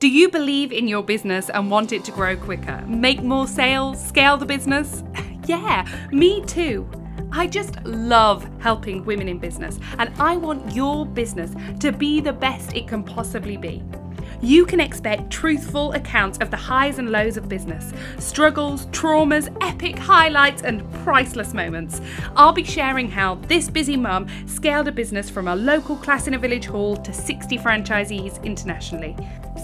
Do you believe in your business and want it to grow quicker? Make more sales? Scale the business? yeah, me too. I just love helping women in business, and I want your business to be the best it can possibly be. You can expect truthful accounts of the highs and lows of business, struggles, traumas, epic highlights, and priceless moments. I'll be sharing how this busy mum scaled a business from a local class in a village hall to 60 franchisees internationally.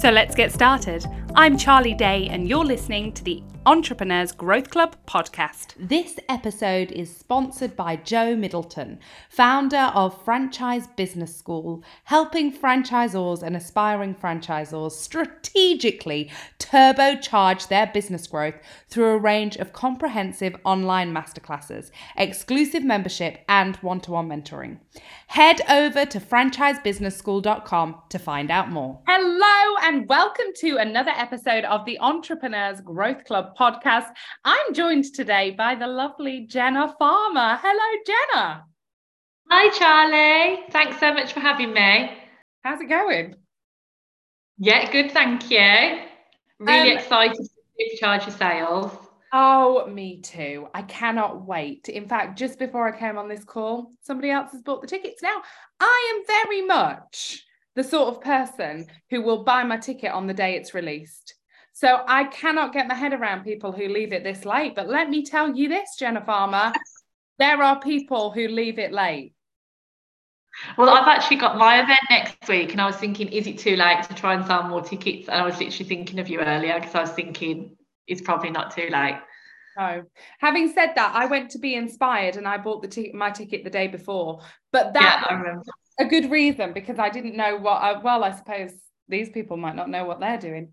So let's get started. I'm Charlie Day, and you're listening to the Entrepreneurs Growth Club podcast. This episode is sponsored by Joe Middleton, founder of Franchise Business School, helping franchisors and aspiring franchisors strategically turbocharge their business growth through a range of comprehensive online masterclasses, exclusive membership, and one to one mentoring. Head over to franchisebusinessschool.com to find out more. Hello, and welcome to another episode of the Entrepreneurs Growth Club podcast. I'm joined today by the lovely Jenna Farmer. Hello, Jenna. Hi, Charlie. Thanks so much for having me. How's it going? Yeah, good. Thank you. Really um, excited to charge your sales. Oh, me too. I cannot wait. In fact, just before I came on this call, somebody else has bought the tickets now. I am very much the sort of person who will buy my ticket on the day it's released. So I cannot get my head around people who leave it this late. But let me tell you this, Jenna Farmer, there are people who leave it late. Well, I've actually got my event next week, and I was thinking, is it too late to try and sell more tickets? And I was literally thinking of you earlier because I was thinking it's probably not too late. No. Having said that, I went to be inspired and I bought the t- my ticket the day before. But that yeah, a good reason because I didn't know what. I, well, I suppose these people might not know what they're doing.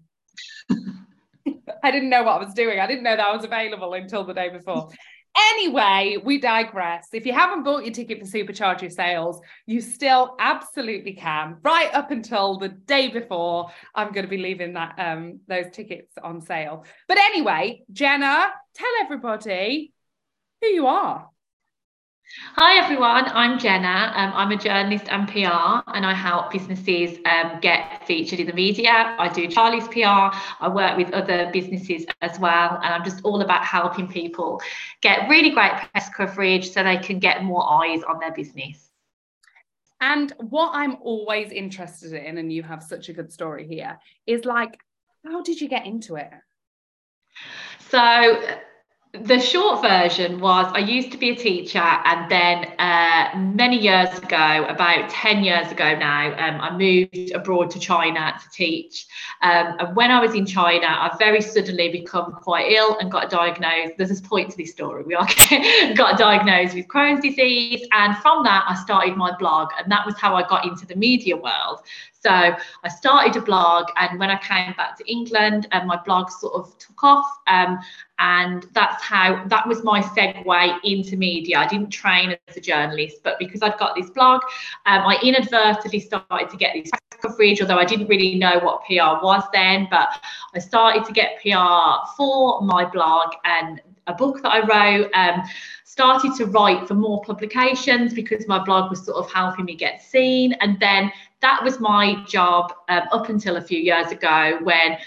I didn't know what I was doing. I didn't know that I was available until the day before. Anyway, we digress. If you haven't bought your ticket for Supercharge Your Sales, you still absolutely can. Right up until the day before, I'm going to be leaving that um, those tickets on sale. But anyway, Jenna, tell everybody who you are. Hi everyone, I'm Jenna. Um, I'm a journalist and PR, and I help businesses um, get featured in the media. I do Charlie's PR. I work with other businesses as well, and I'm just all about helping people get really great press coverage so they can get more eyes on their business. And what I'm always interested in, and you have such a good story here, is like, how did you get into it? So the short version was I used to be a teacher, and then uh, many years ago, about 10 years ago now, um, I moved abroad to China to teach. Um, and when I was in China, I very suddenly become quite ill and got diagnosed. There's this point to this story. We got diagnosed with Crohn's disease, and from that, I started my blog, and that was how I got into the media world. So I started a blog, and when I came back to England, and um, my blog sort of took off. Um, and that's how that was my segue into media. I didn't train as a journalist, but because I've got this blog, um, I inadvertently started to get this coverage, although I didn't really know what PR was then. But I started to get PR for my blog and a book that I wrote. Um, started to write for more publications because my blog was sort of helping me get seen. And then that was my job um, up until a few years ago when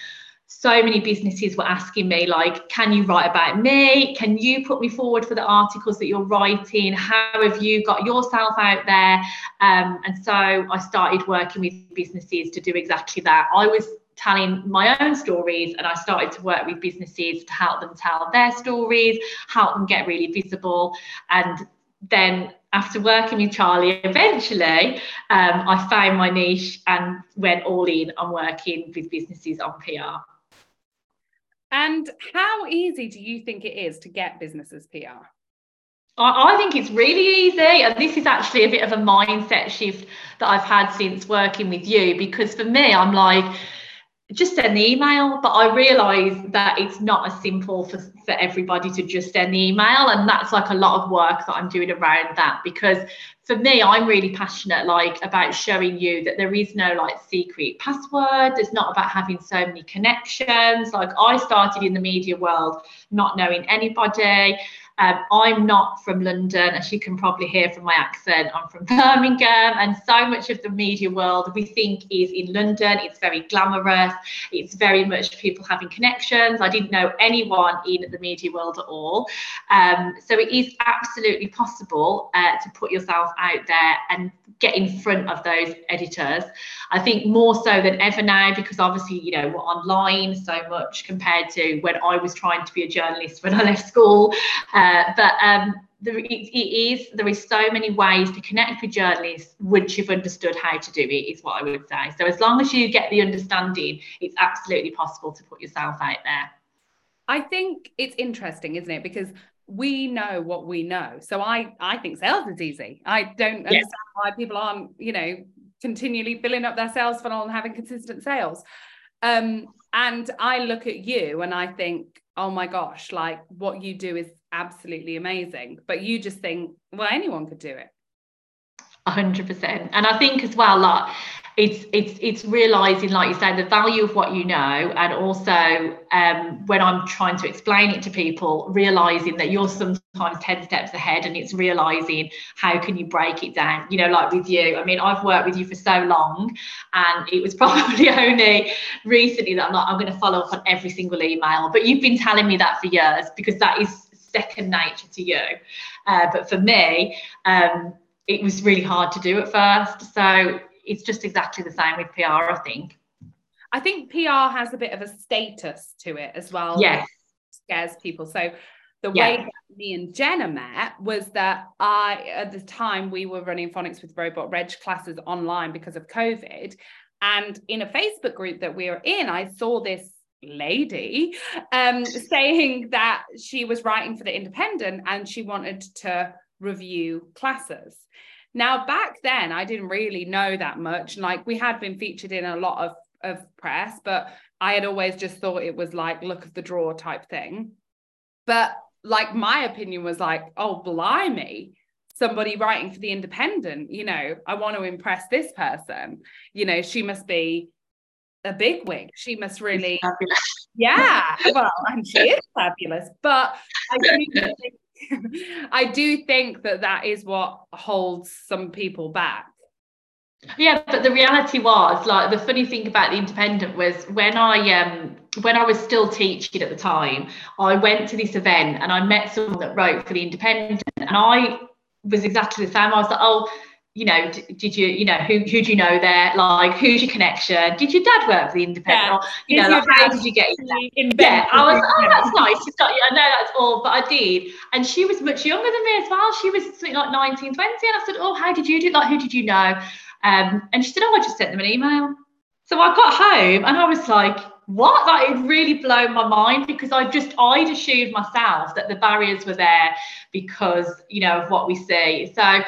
so many businesses were asking me like can you write about me? Can you put me forward for the articles that you're writing? How have you got yourself out there? Um, and so i started working with businesses to do exactly that. I was telling my own stories and i started to work with businesses to help them tell their stories help them get really visible and then after working with Charlie, eventually um, I found my niche and went all in on working with businesses on PR. And how easy do you think it is to get businesses PR? I, I think it's really easy. And this is actually a bit of a mindset shift that I've had since working with you because for me, I'm like, just send the email but i realize that it's not as simple for, for everybody to just send the email and that's like a lot of work that i'm doing around that because for me i'm really passionate like about showing you that there is no like secret password. It's not about having so many connections. Like i started in the media world not knowing anybody Um, I'm not from London, as you can probably hear from my accent. I'm from Birmingham, and so much of the media world we think is in London. It's very glamorous. It's very much people having connections. I didn't know anyone in the media world at all. Um, so it is absolutely possible uh, to put yourself out there and get in front of those editors. I think more so than ever now, because obviously, you know, we're online so much compared to when I was trying to be a journalist when I left school. Uh, but um, there, it, it is there is so many ways to connect with journalists once you've understood how to do it is what i would say. So as long as you get the understanding it's absolutely possible to put yourself out there. I think it's interesting isn't it? Because we know what we know. So i i think sales is easy. I don't understand why people aren't you know continually filling up their sales funnel and having consistent sales. Um and i look at you and i think oh my gosh like what you do is absolutely amazing. But you just think well anyone could do it. 100% and i think as well like it's it's it's realizing like you said the value of what you know and also um, when i'm trying to explain it to people realizing that you're sometimes 10 steps ahead and it's realizing how can you break it down. You know like with you i mean i've worked with you for so long and it was probably only recently that i'm like i'm going to follow up on every single email but you've been telling me that for years because that is second nature to you. Uh, but for me um, it was really hard to do at first so it's just exactly the same with PR, I think. I think PR has a bit of a status to it as well. Yes. Scares people. So the yeah. way that me and Jenna met was that I, at the time, we were running phonics with Robot Reg classes online because of COVID. And in a Facebook group that we were in, I saw this lady um, saying that she was writing for the Independent and she wanted to review classes. Now, back then, I didn't really know that much. Like, we had been featured in a lot of, of press, but I had always just thought it was like look of the draw type thing. But like, my opinion was like, oh, blimey, somebody writing for the independent, you know, I want to impress this person. You know, she must be a big wig. She must really, yeah, well, and she is fabulous. But I think I do think that that is what holds some people back. Yeah, but the reality was like the funny thing about the independent was when I um when I was still teaching at the time, I went to this event and I met someone that wrote for the independent and I was exactly the same. I was like, oh, you know, did you, you know, who who do you know there? Like, who's your connection? Did your dad work for the Independent? Yeah. Or, you know, like, how did you get in Yeah, I was, oh, that's nice. You've got, I know that's all, but I did. And she was much younger than me as well. She was something like 19, 20. And I said, oh, how did you do? Like, who did you know? Um, and she said, oh, I just sent them an email. So I got home and I was like, what? Like it really blown my mind because I just I'd assumed myself that the barriers were there because you know of what we see. So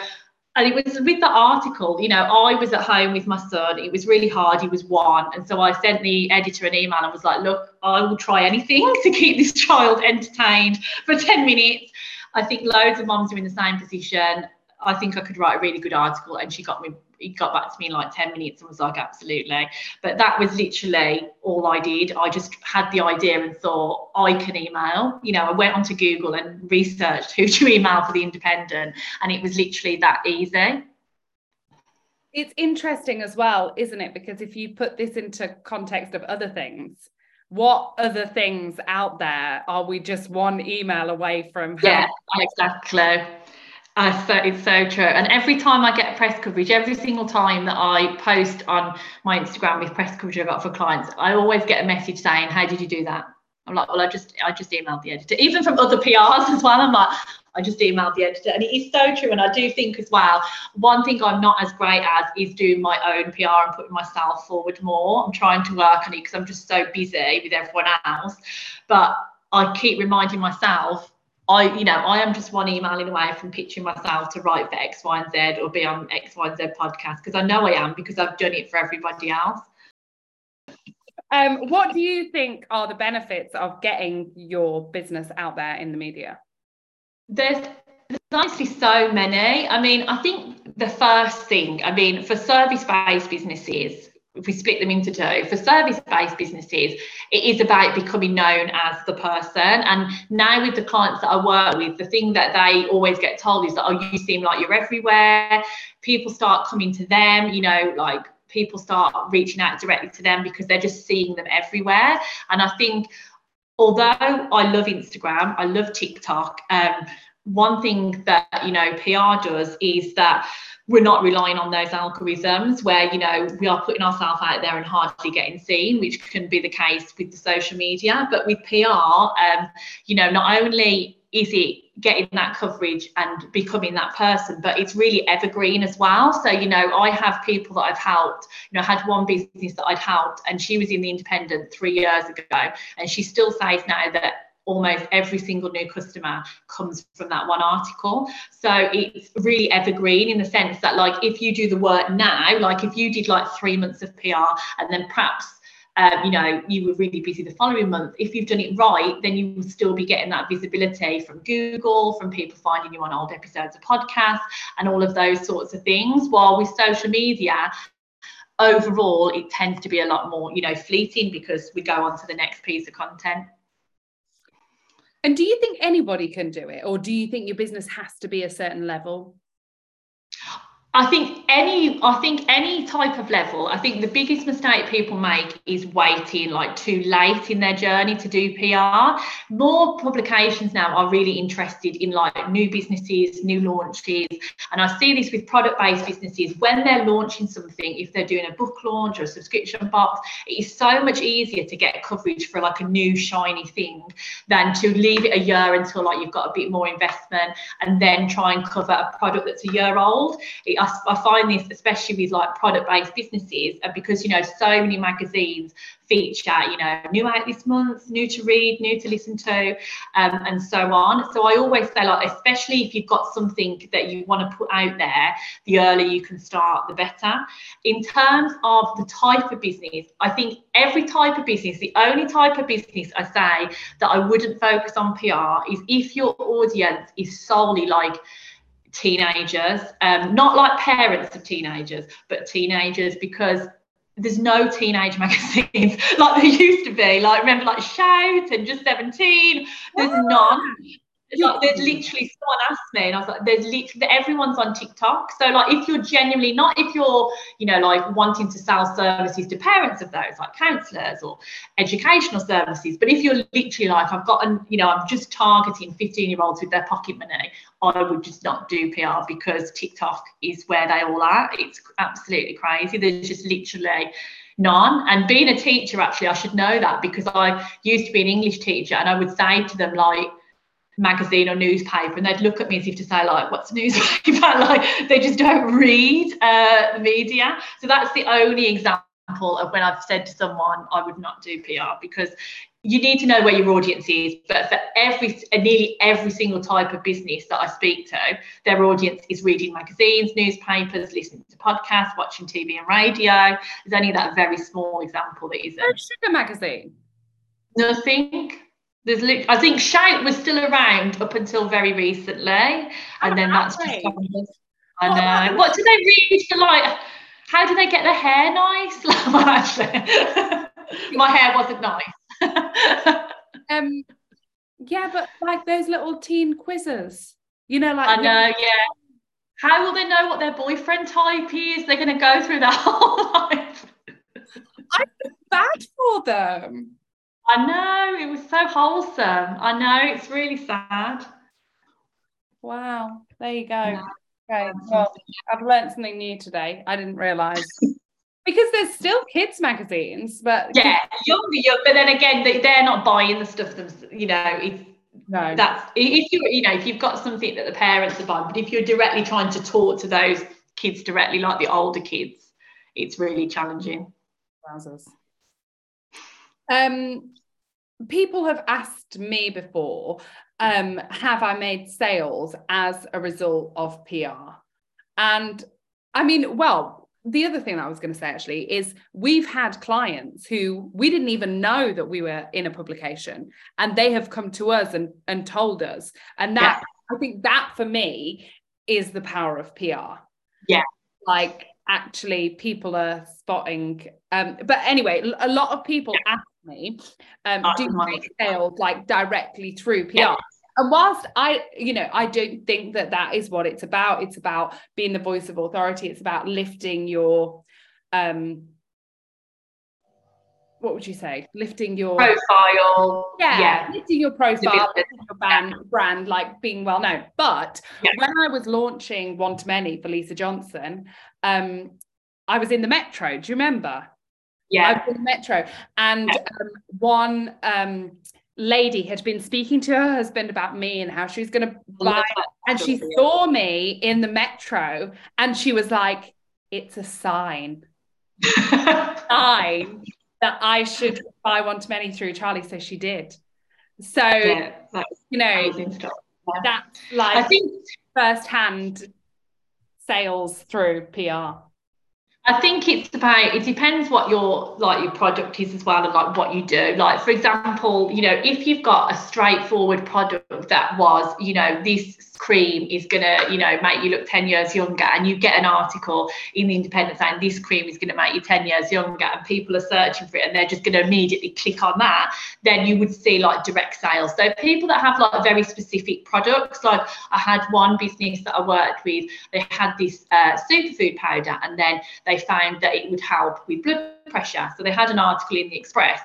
and it was with the article, you know, I was at home with my son. It was really hard. He was one. And so I sent the editor an email and was like, look, I will try anything to keep this child entertained for 10 minutes. I think loads of moms are in the same position. I think I could write a really good article. And she got me, he got back to me in like 10 minutes and was like, absolutely. But that was literally all I did. I just had the idea and thought, I can email. You know, I went onto Google and researched who to email for the independent. And it was literally that easy. It's interesting as well, isn't it? Because if you put this into context of other things, what other things out there are we just one email away from? Yeah, exactly. Uh, so it's so true. And every time I get press coverage, every single time that I post on my Instagram with press coverage I got for clients, I always get a message saying, "How did you do that?" I'm like, "Well, I just I just emailed the editor." Even from other PRs as well. I'm like, I just emailed the editor, and it is so true. And I do think as well, one thing I'm not as great as is doing my own PR and putting myself forward more. I'm trying to work on it because I'm just so busy with everyone else. But I keep reminding myself I, you know, I am just one emailing away from pitching myself to write for X, Y, and Z or be on X, Y, and Z podcast because I know I am because I've done it for everybody else. Um, what do you think are the benefits of getting your business out there in the media? There's, there's honestly so many. I mean, I think the first thing, I mean, for service based businesses, if we split them into two, for service-based businesses, it is about becoming known as the person. And now with the clients that I work with, the thing that they always get told is that, oh, you seem like you're everywhere. People start coming to them, you know, like people start reaching out directly to them because they're just seeing them everywhere. And I think although I love Instagram, I love TikTok, um, one thing that you know PR does is that we're not relying on those algorithms where you know we are putting ourselves out there and hardly getting seen which can be the case with the social media. But with pr um, you know not only is it getting that coverage and becoming that person but it's really evergreen as well. So you know i have people that i've helped you know had one business that i'd helped and she was in the independent three years ago. And she still says now that almost every single new customer comes from that one article. So it's really evergreen in the sense that, like, if you do the work now, like if you did like three months of PR and then perhaps um, you know, you were really busy the following month. If you've done it right, then you will still be getting that visibility from Google, from people finding you on old episodes of podcasts, and all of those sorts of things. While with social media, overall, it tends to be a lot more, you know, fleeting because we go on to the next piece of content. And do you think anybody can do it, or do you think your business has to be a certain level? I think any I think any type of level, I think the biggest mistake people make is waiting like too late in their journey to do PR. More publications now are really interested in like new businesses, new launches. And I see this with product-based businesses when they're launching something, if they're doing a book launch or a subscription box, it is so much easier to get coverage for like a new shiny thing than to leave it a year until like you've got a bit more investment and then try and cover a product that's a year old. It I, I find this especially with like product-based businesses, because you know so many magazines feature, you know, new out this month, new to read, new to listen to, um, and so on. So I always say, like, especially if you've got something that you want to put out there, the earlier you can start, the better. In terms of the type of business, I think every type of business, the only type of business I say that I wouldn't focus on PR is if your audience is solely like teenagers, um, not like parents of teenagers, but teenagers because there's no teenage magazines like there used to be. Like remember, like Shout and Just 17. There's none. Like, there's literally someone asked me, and I was like, there's literally everyone's on TikTok. So like, if you're genuinely not, if you're, you know, like wanting to sell services to parents of those, like counsellors or educational services, but if you're literally like, I've got, an, you know, I'm just targeting 15 year olds with their pocket money, I would just not do PR because TikTok is where they all are. It's absolutely crazy. There's just literally none. And being a teacher, actually, I should know that because I used to be an English teacher, and I would say to them like magazine or newspaper and they'd look at me as if to say like what's newspaper? Like they just don't read uh, the media. So that's the only example of when I've said to someone I would not do PR because you need to know where your audience is. But for every nearly every single type of business that I speak to their audience is reading magazines newspapers listening to podcasts watching TV and radio. There's only that very small example that isn't. Sugar magazine? Nothing there's I think Shout was still around up until very recently, and oh, then that's just. I know. What, what do they read for like? How do they get their hair nice? my hair wasn't nice. um, yeah, but like those little teen quizzes, you know, like I know, yeah. How will they know what their boyfriend type is? They're going to go through their whole life. I feel bad for them. I know, it was so wholesome. I know, it's really sad. Wow, there you go. Okay, well, I've learned something new today. I didn't realise. because there's still kids magazines, but yeah, younger, young, but then again, they, they're not buying the stuff them. You know, if no, that's if you you know if you've got something that the parents are buying, but if you're directly trying to talk to those kids directly, like the older kids, it's really challenging. Wowzers. Um, people have asked me before, um, have I made sales as a result of PR? And I mean, well, the other thing I was going to say actually is we've had clients who we didn't even know that we were in a publication and they have come to us and, and told us. And that, yeah. I think that for me is the power of PR. Yeah. Like actually people are spotting. Um, but anyway, a lot of people ask me, um, do you make sales like directly through PR? Yeah. And whilst I, you know, I don't think that that is what it's about. It's about being the voice of authority. It's about lifting your, um, what would you say? Lifting your profile. Yeah, yeah. lifting your profile, lifting your brand, brand, like being well known. But yeah. when I was launching One to Many for Lisa Johnson, um, I was in the metro. Do you remember? Yeah, I was in the metro, and yeah. um, one um, lady had been speaking to her husband about me and how she was going to buy, and she saw me in the metro, and she was like, "It's a sign." sign that I should buy one to many through Charlie. So she did. So yeah, you know, yeah. that's like I think first hand sales through PR. I think it's about it depends what your like your product is as well and like what you do. Like for example, you know, if you've got a straightforward product that was, you know, this cream is gonna, you know, make you look 10 years younger, and you get an article in the Independent saying this cream is gonna make you 10 years younger, and people are searching for it and they're just gonna immediately click on that, then you would see like direct sales. So people that have like very specific products, like I had one business that I worked with, they had this uh, superfood powder, and then they found that it would help with blood pressure. So they had an article in the Express,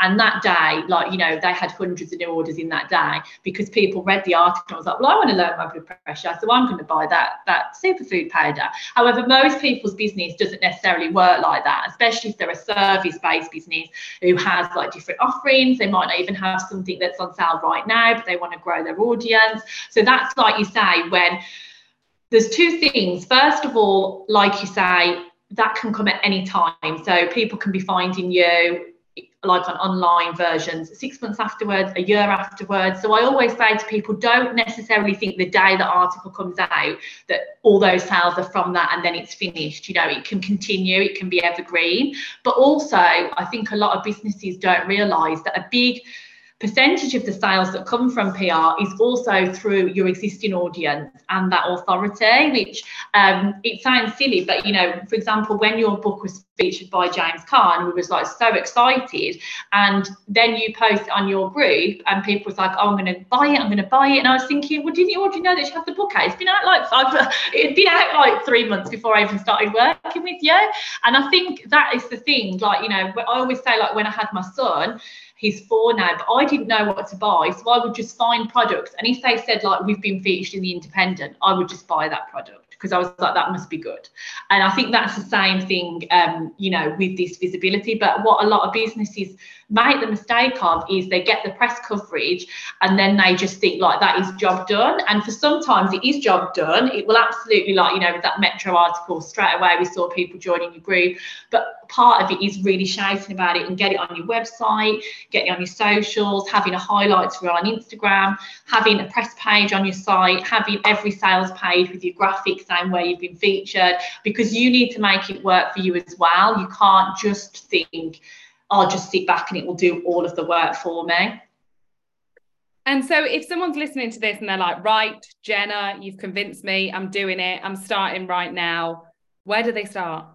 and that day, like you know, they had hundreds of new orders in that day because people read the article. and was like, well, I want to lower my blood pressure, so I'm going to buy that that superfood powder. However, most people's business doesn't necessarily work like that, especially if they're a service-based business who has like different offerings. They might not even have something that's on sale right now, but they want to grow their audience. So that's like you say when there's two things. First of all, like you say, that can come at any time. So people can be finding you like on online versions six months afterwards, a year afterwards. So I always say to people, don't necessarily think the day the article comes out that all those sales are from that and then it's finished. You know, it can continue, it can be evergreen. But also, I think a lot of businesses don't realize that a big percentage of the sales that come from PR is also through your existing audience and that authority, which um, it sounds silly, but you know, for example, when your book was featured by James Caan, we was like so excited, and then you post on your group, and people was like, "Oh, I'm going to buy it, I'm going to buy it," and I was thinking, well, didn't you already know that you have the book out? It's been out like five, it'd been out like three months before I even started working with you, and I think that is the thing. Like, you know, I always say, like when I had my son four now, but I didn't know what to buy. So I would just find products. And if they said, like, we've been featured in the independent, I would just buy that product because I was like, that must be good. And I think that's the same thing, um, you know, with this visibility. But what a lot of businesses make the mistake of is they get the press coverage and then they just think like that is job done. And for sometimes it is job done. It will absolutely like, you know, with that Metro article straight away, we saw people joining your group. But part of it is really shouting about it and get it on your website, get it on your socials, having a highlights reel on Instagram, having a press page on your site, having every sales page with your graphics saying where you've been featured, because you need to make it work for you as well. You can't just think, I'll just sit back and it will do all of the work for me. And so, if someone's listening to this and they're like, right, Jenna, you've convinced me, I'm doing it, I'm starting right now, where do they start?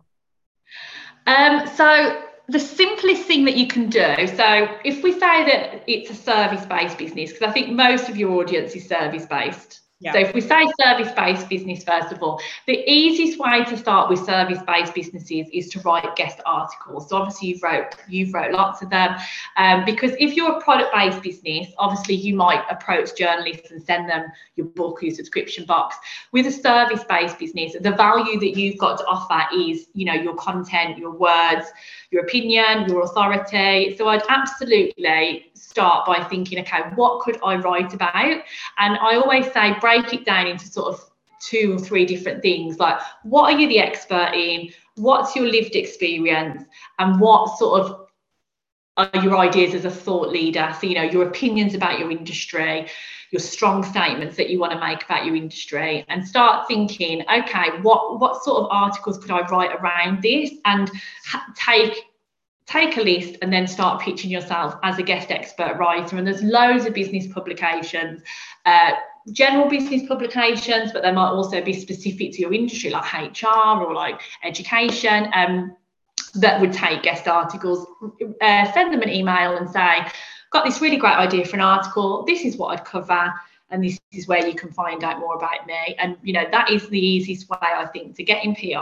Um, so, the simplest thing that you can do so if we say that it's a service based business because i think most of your audience is service based. So if we say service-based business, first of all, the easiest way to start with service-based businesses is to write guest articles. So obviously you've wrote you've wrote lots of them, um, because if you're a product-based business, obviously you might approach journalists and send them your book, your subscription box. With a service-based business, the value that you've got to offer is, you know, your content, your words, your opinion, your authority. So I'd absolutely start by thinking, okay, what could I write about? And I always say, break it down into sort of two or three different things. Like what are you the expert in? What's your lived experience? And what sort of are your ideas as a thought leader? So you know your opinions about your industry your strong statements that you want to make about your industry and start thinking okay what what sort of articles could i write around this and ha- take take a list and then start pitching yourself as a guest expert writer. And there's loads of business publications, uh, general business publications, but they might also be specific to your industry, like HR or like education. Um, that would take guest articles, uh, send them an email and say, got this really great idea for an article. This is what I'd cover and this is where you can find out more about me. And you know that is the easiest way i think to get in pr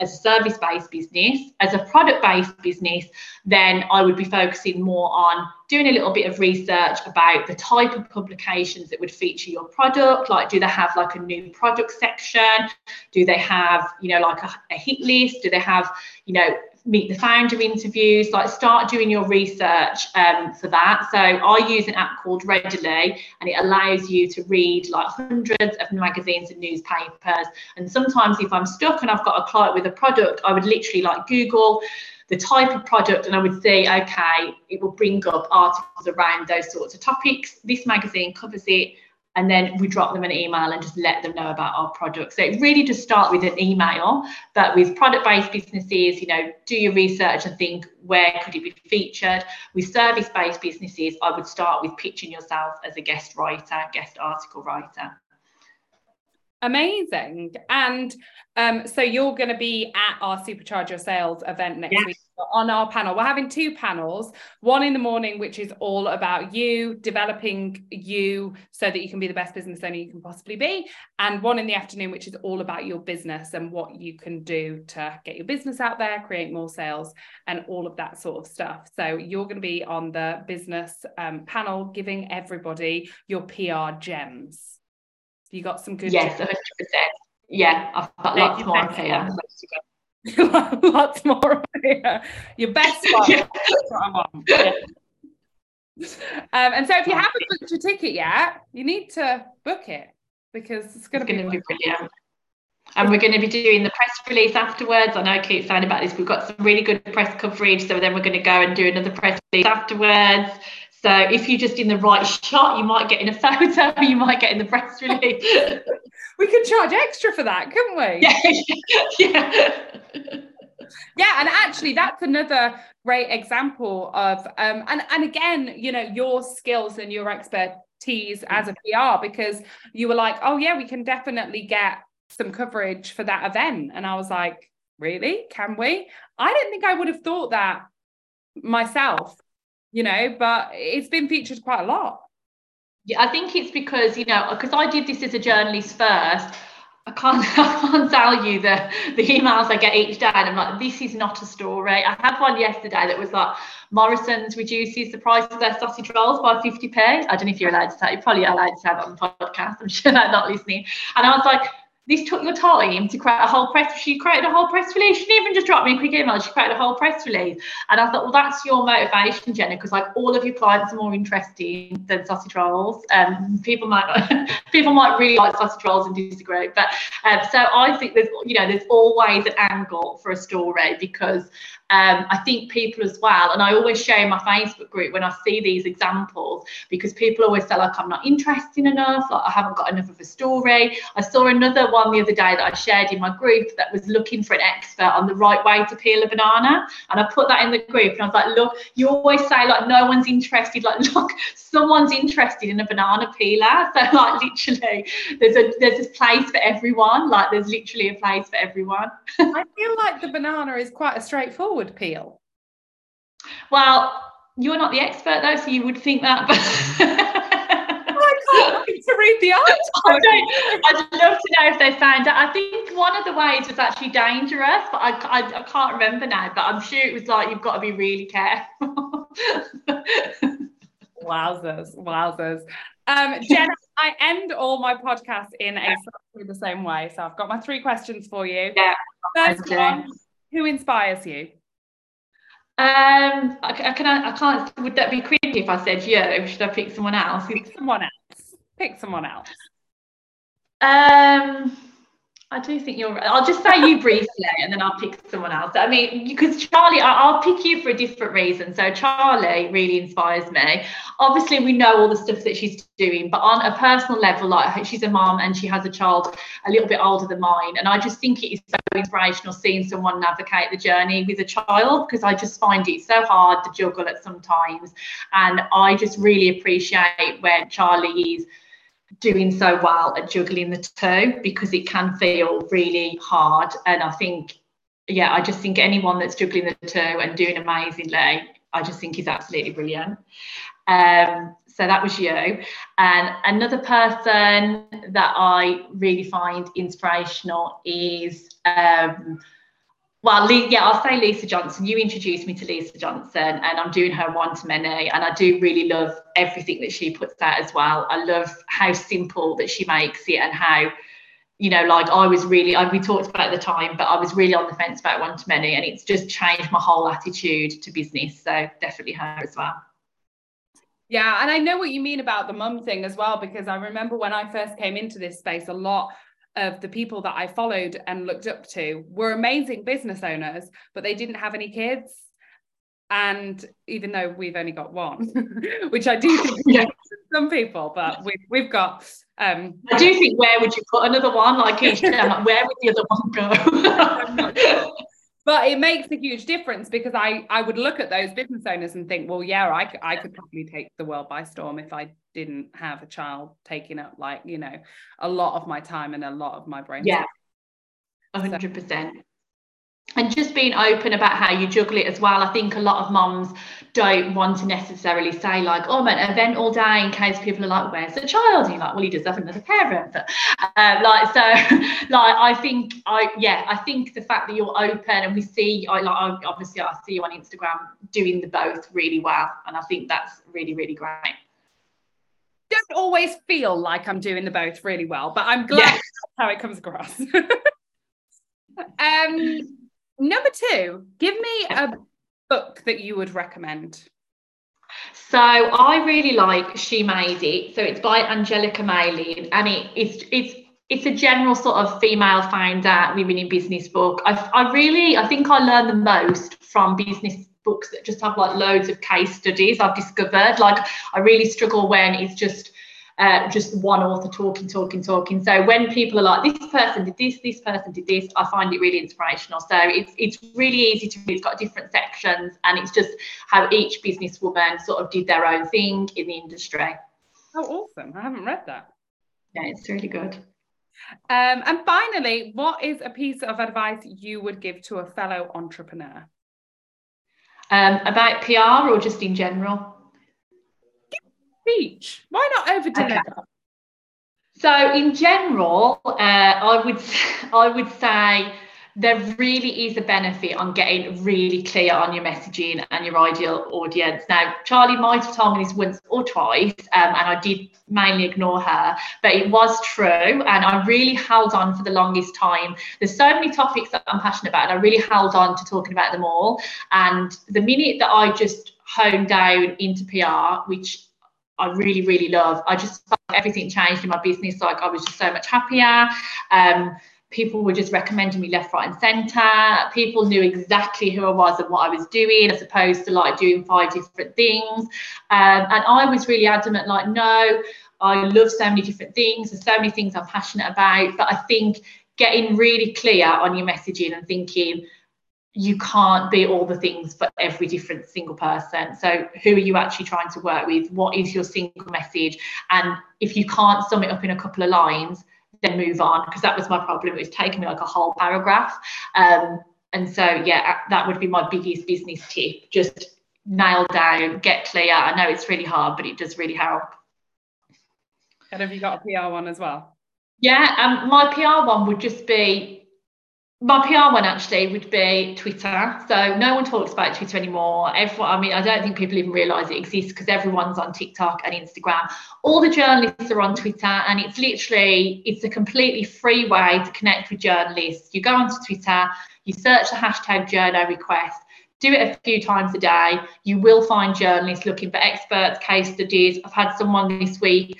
as a service based business. As a product based business then i would be focusing more on doing a little bit of research about the type of publications that would feature your product. Like do they have like a new product section? Do they have you know like a, a hit list? Do they have you know meet the founder interviews, like start doing your research um, for that. So I use an app called Readly and it allows you to read like hundreds of magazines and newspapers. And sometimes if I'm stuck and I've got a client with a product, I would literally like Google the type of product and I would say, okay, it will bring up articles around those sorts of topics. This magazine covers it and then we drop them an email and just let them know about our product. So it really just start with an email, but with product-based businesses, you know, do your research and think where could it be featured. With service-based businesses, I would start with pitching yourself as a guest writer, guest article writer. Amazing. And um, so you're going to be at our Supercharge Your Sales event next yes. week on our panel. We're having two panels one in the morning, which is all about you, developing you so that you can be the best business owner you can possibly be. And one in the afternoon, which is all about your business and what you can do to get your business out there, create more sales, and all of that sort of stuff. So you're going to be on the business um, panel giving everybody your PR gems. You got some good. Yes, hundred percent. Yeah, I've got lots more here. lots more here. Your best one. yeah. yeah. Um, and so, if you haven't booked your ticket yet, you need to book it because it's going to be, be brilliant. And we're going to be doing the press release afterwards. I know I keep saying about this. We've got some really good press coverage. So then we're going to go and do another press release afterwards. So if you're just in the right shot, you might get in a photo, you might get in the press release. we could charge extra for that, couldn't we? Yeah. yeah. yeah, and actually that's another great example of um and, and again, you know, your skills and your expertise as a PR because you were like, oh yeah, we can definitely get some coverage for that event. And I was like, really? Can we? I didn't think I would have thought that myself you know, but it's been featured quite a lot. Yeah, I think it's because, you know, because I did this as a journalist first. I can't, I can't tell you the, the emails I get each day. And I'm like, this is not a story. I had one yesterday that was like, Morrison's reduces the price of their sausage rolls by 50p. I don't know if you're allowed to say, you're probably allowed to say that on the podcast. I'm sure they're not listening. And I was like, this took your time to create a whole press. She created a whole press release. She didn't even just drop me a quick email. She created a whole press release. And I thought, well, that's your motivation, Jenna, because like all of your clients are more interesting than sausage rolls. Um, people might people might really like sausage rolls and disagree, but um, so I think there's you know there's always an angle for a story because um, I think people as well, and I always share in my Facebook group when I see these examples because people always say like I'm not interesting enough, like I haven't got enough of a story. I saw another one the other day that I shared in my group that was looking for an expert on the right way to peel a banana, and I put that in the group and I was like, look, you always say like no one's interested, like look, someone's interested in a banana peeler, so like literally there's a there's a place for everyone, like there's literally a place for everyone. I feel like the banana is quite a straightforward would peel? Well, you're not the expert though, so you would think that. But I can't to read the article. I'd love to know if they found out. I think one of the ways was actually dangerous, but I, I, I can't remember now. But I'm sure it was like you've got to be really careful. wowzers, wowzers. Um, Jenna, I end all my podcasts in exactly the same way. So I've got my three questions for you. Yeah. First one, who inspires you? Um, I, I, can I, I can't. Would that be creepy if I said you? Should I pick someone else? Pick someone else. Pick someone else. Um, I do think you're. right. I'll just say you briefly, and then I'll pick someone else. I mean, because Charlie, I'll pick you for a different reason. So Charlie really inspires me. Obviously, we know all the stuff that she's doing, but on a personal level, like she's a mom and she has a child a little bit older than mine, and I just think it is so inspirational seeing someone navigate the journey with a child because I just find it so hard to juggle at sometimes, and I just really appreciate when Charlie is doing so well at juggling the two because it can feel really hard. And I think, yeah, I just think anyone that's juggling the two and doing amazingly, I just think is absolutely brilliant. Um, so that was you. And another person that I really find inspirational is um, well, yeah, I'll say Lisa Johnson. You introduced me to Lisa Johnson, and I'm doing her one to many, and I do really love everything that she puts out as well. I love how simple that she makes it, and how, you know, like I was really, I, we talked about at the time, but I was really on the fence about one to many, and it's just changed my whole attitude to business. So definitely her as well. Yeah, and I know what you mean about the mum thing as well, because I remember when I first came into this space, a lot of the people that I followed and looked up to were amazing business owners, but they didn't have any kids. And even though we've only got one, which I do think yeah. some people, but we've we've got. Um, I do think where would you put another one? Like each time, where would the other one go? but it makes a huge difference because I I would look at those business owners and think, well, yeah, I I could probably take the world by storm if I didn't have a child taking up like you know a lot of my time and a lot of my brain. Yeah, hundred percent and just being open about how you juggle it as well. I think a lot of moms don't want to necessarily say like, oh, I'm an event all day in case people are like, where's the child? And you're like, well, he does have another parent. But uh, like, so like, I think I, yeah, I think the fact that you're open and we see, I like, obviously I see you on Instagram doing the both really well. And I think that's really, really great. Don't always feel like I'm doing the both really well, but I'm glad yeah. how it comes across. um, Number two, give me a book that you would recommend. So I really like She Made It. So it's by Angelica Malin, and it, it's it's it's a general sort of female founder women in business book. I, I really I think I learned the most from business books that just have like loads of case studies. I've discovered like I really struggle when it's just uh, just one author talking, talking, talking. So when people are like, this person did this, this person did this, I find it really inspirational. So it's it's really easy to read. It's got different sections, and it's just how each businesswoman sort of did their own thing in the industry. Oh, awesome! I haven't read that. Yeah, it's really good. Um, and finally, what is a piece of advice you would give to a fellow entrepreneur? Um, about PR or just in general? speech? Why not over deliver? Okay. So in general, uh, I would I would say there really is a benefit on getting really clear on your messaging and your ideal audience. Now, Charlie might have told me this once or twice, um, and I did mainly ignore her, but it was true. And I really held on for the longest time. There's so many topics that I'm passionate about, and I really held on to talking about them all. And the minute that I just honed down into PR, which I really, really love. I just felt everything changed in my business. Like I was just so much happier. Um, people were just recommending me left, right, and centre. People knew exactly who I was and what I was doing, as opposed to like doing five different things. Um, and I was really adamant, like, no, I love so many different things. There's so many things I'm passionate about. But I think getting really clear on your messaging and thinking, you can't be all the things for every different single person. So, who are you actually trying to work with? What is your single message? And if you can't sum it up in a couple of lines, then move on because that was my problem. It was taking me like a whole paragraph. Um, and so, yeah, that would be my biggest business tip. Just nail down, get clear. I know it's really hard, but it does really help. And have you got a PR one as well? Yeah, um, my PR one would just be my PR one actually would be Twitter. So no one talks about Twitter anymore. Everyone, I mean, I don't think people even realise it exists because everyone's on TikTok and Instagram. All the journalists are on Twitter, and it's literally it's a completely free way to connect with journalists. You go onto Twitter, you search the hashtag journo request. Do it a few times a day. You will find journalists looking for experts, case studies. I've had someone this week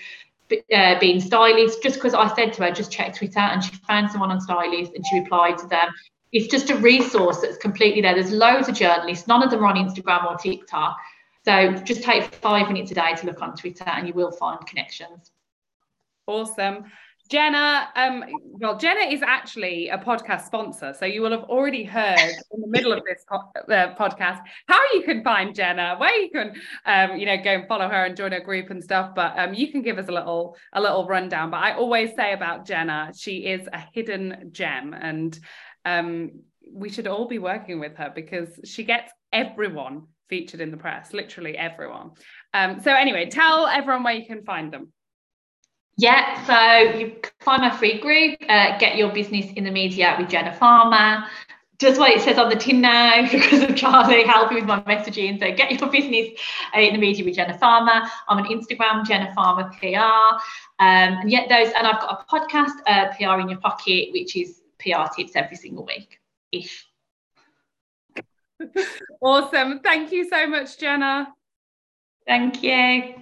uh, being stylist just because I said to her, just check Twitter, and she found someone on stylist and she replied to them. It's just a resource that's completely there. There's loads of journalists, none of them are on Instagram or TikTok. So just take five minutes a day to look on Twitter and you will find connections. Awesome. Jenna, um, well, Jenna is actually a podcast sponsor, so you will have already heard in the middle of this po- uh, podcast how you can find Jenna, where you can, um, you know, go and follow her and join her group and stuff. But um, you can give us a little a little rundown. But I always say about Jenna, she is a hidden gem, and um, we should all be working with her because she gets everyone featured in the press, literally everyone. Um, so anyway, tell everyone where you can find them. Yeah, so you find my free group, uh, Get Your Business in the Media with Jenna Farmer. Just what it says on the tin now because of Charlie helping with my messaging. So get your business uh, in the media with Jenna Farmer. I'm on Instagram, Jenna Farmer PR. Um, and yet those, and I've got a podcast, uh, PR in Your Pocket, which is PR tips every single week ish. awesome. Thank you so much, Jenna. Thank you.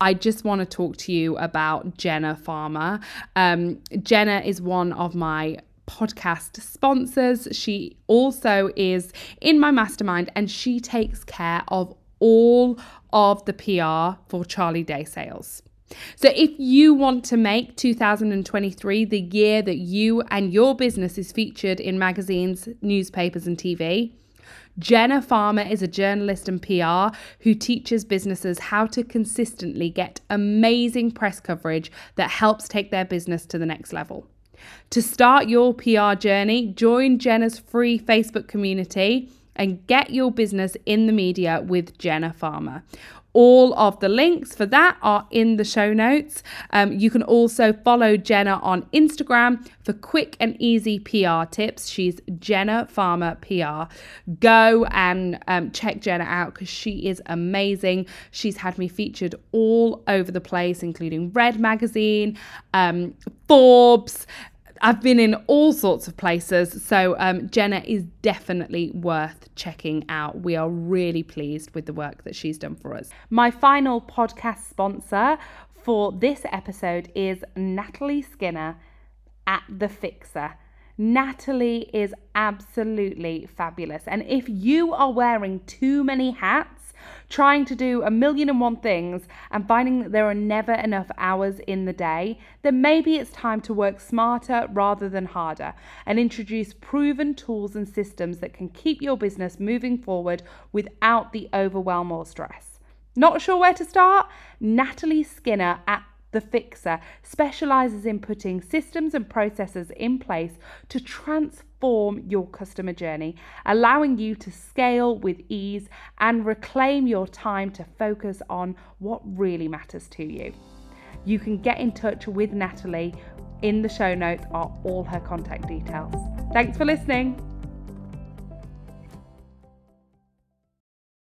I just want to talk to you about Jenna Farmer. Um, Jenna is one of my podcast sponsors. She also is in my mastermind and she takes care of all of the PR for Charlie Day sales. So, if you want to make 2023 the year that you and your business is featured in magazines, newspapers, and TV, Jenna Farmer is a journalist and PR who teaches businesses how to consistently get amazing press coverage that helps take their business to the next level. To start your PR journey, join Jenna's free Facebook community and get your business in the media with Jenna Farmer. All of the links for that are in the show notes. Um, you can also follow Jenna on Instagram for quick and easy PR tips. She's Jenna Farmer PR. Go and um, check Jenna out because she is amazing. She's had me featured all over the place, including Red Magazine, um, Forbes. I've been in all sorts of places, so um, Jenna is definitely worth checking out. We are really pleased with the work that she's done for us. My final podcast sponsor for this episode is Natalie Skinner at The Fixer. Natalie is absolutely fabulous. And if you are wearing too many hats, trying to do a million and one things and finding that there are never enough hours in the day, then maybe it's time to work smarter rather than harder and introduce proven tools and systems that can keep your business moving forward without the overwhelm or stress. Not sure where to start? Natalie Skinner at the Fixer specializes in putting systems and processes in place to transform your customer journey, allowing you to scale with ease and reclaim your time to focus on what really matters to you. You can get in touch with Natalie. In the show notes are all her contact details. Thanks for listening.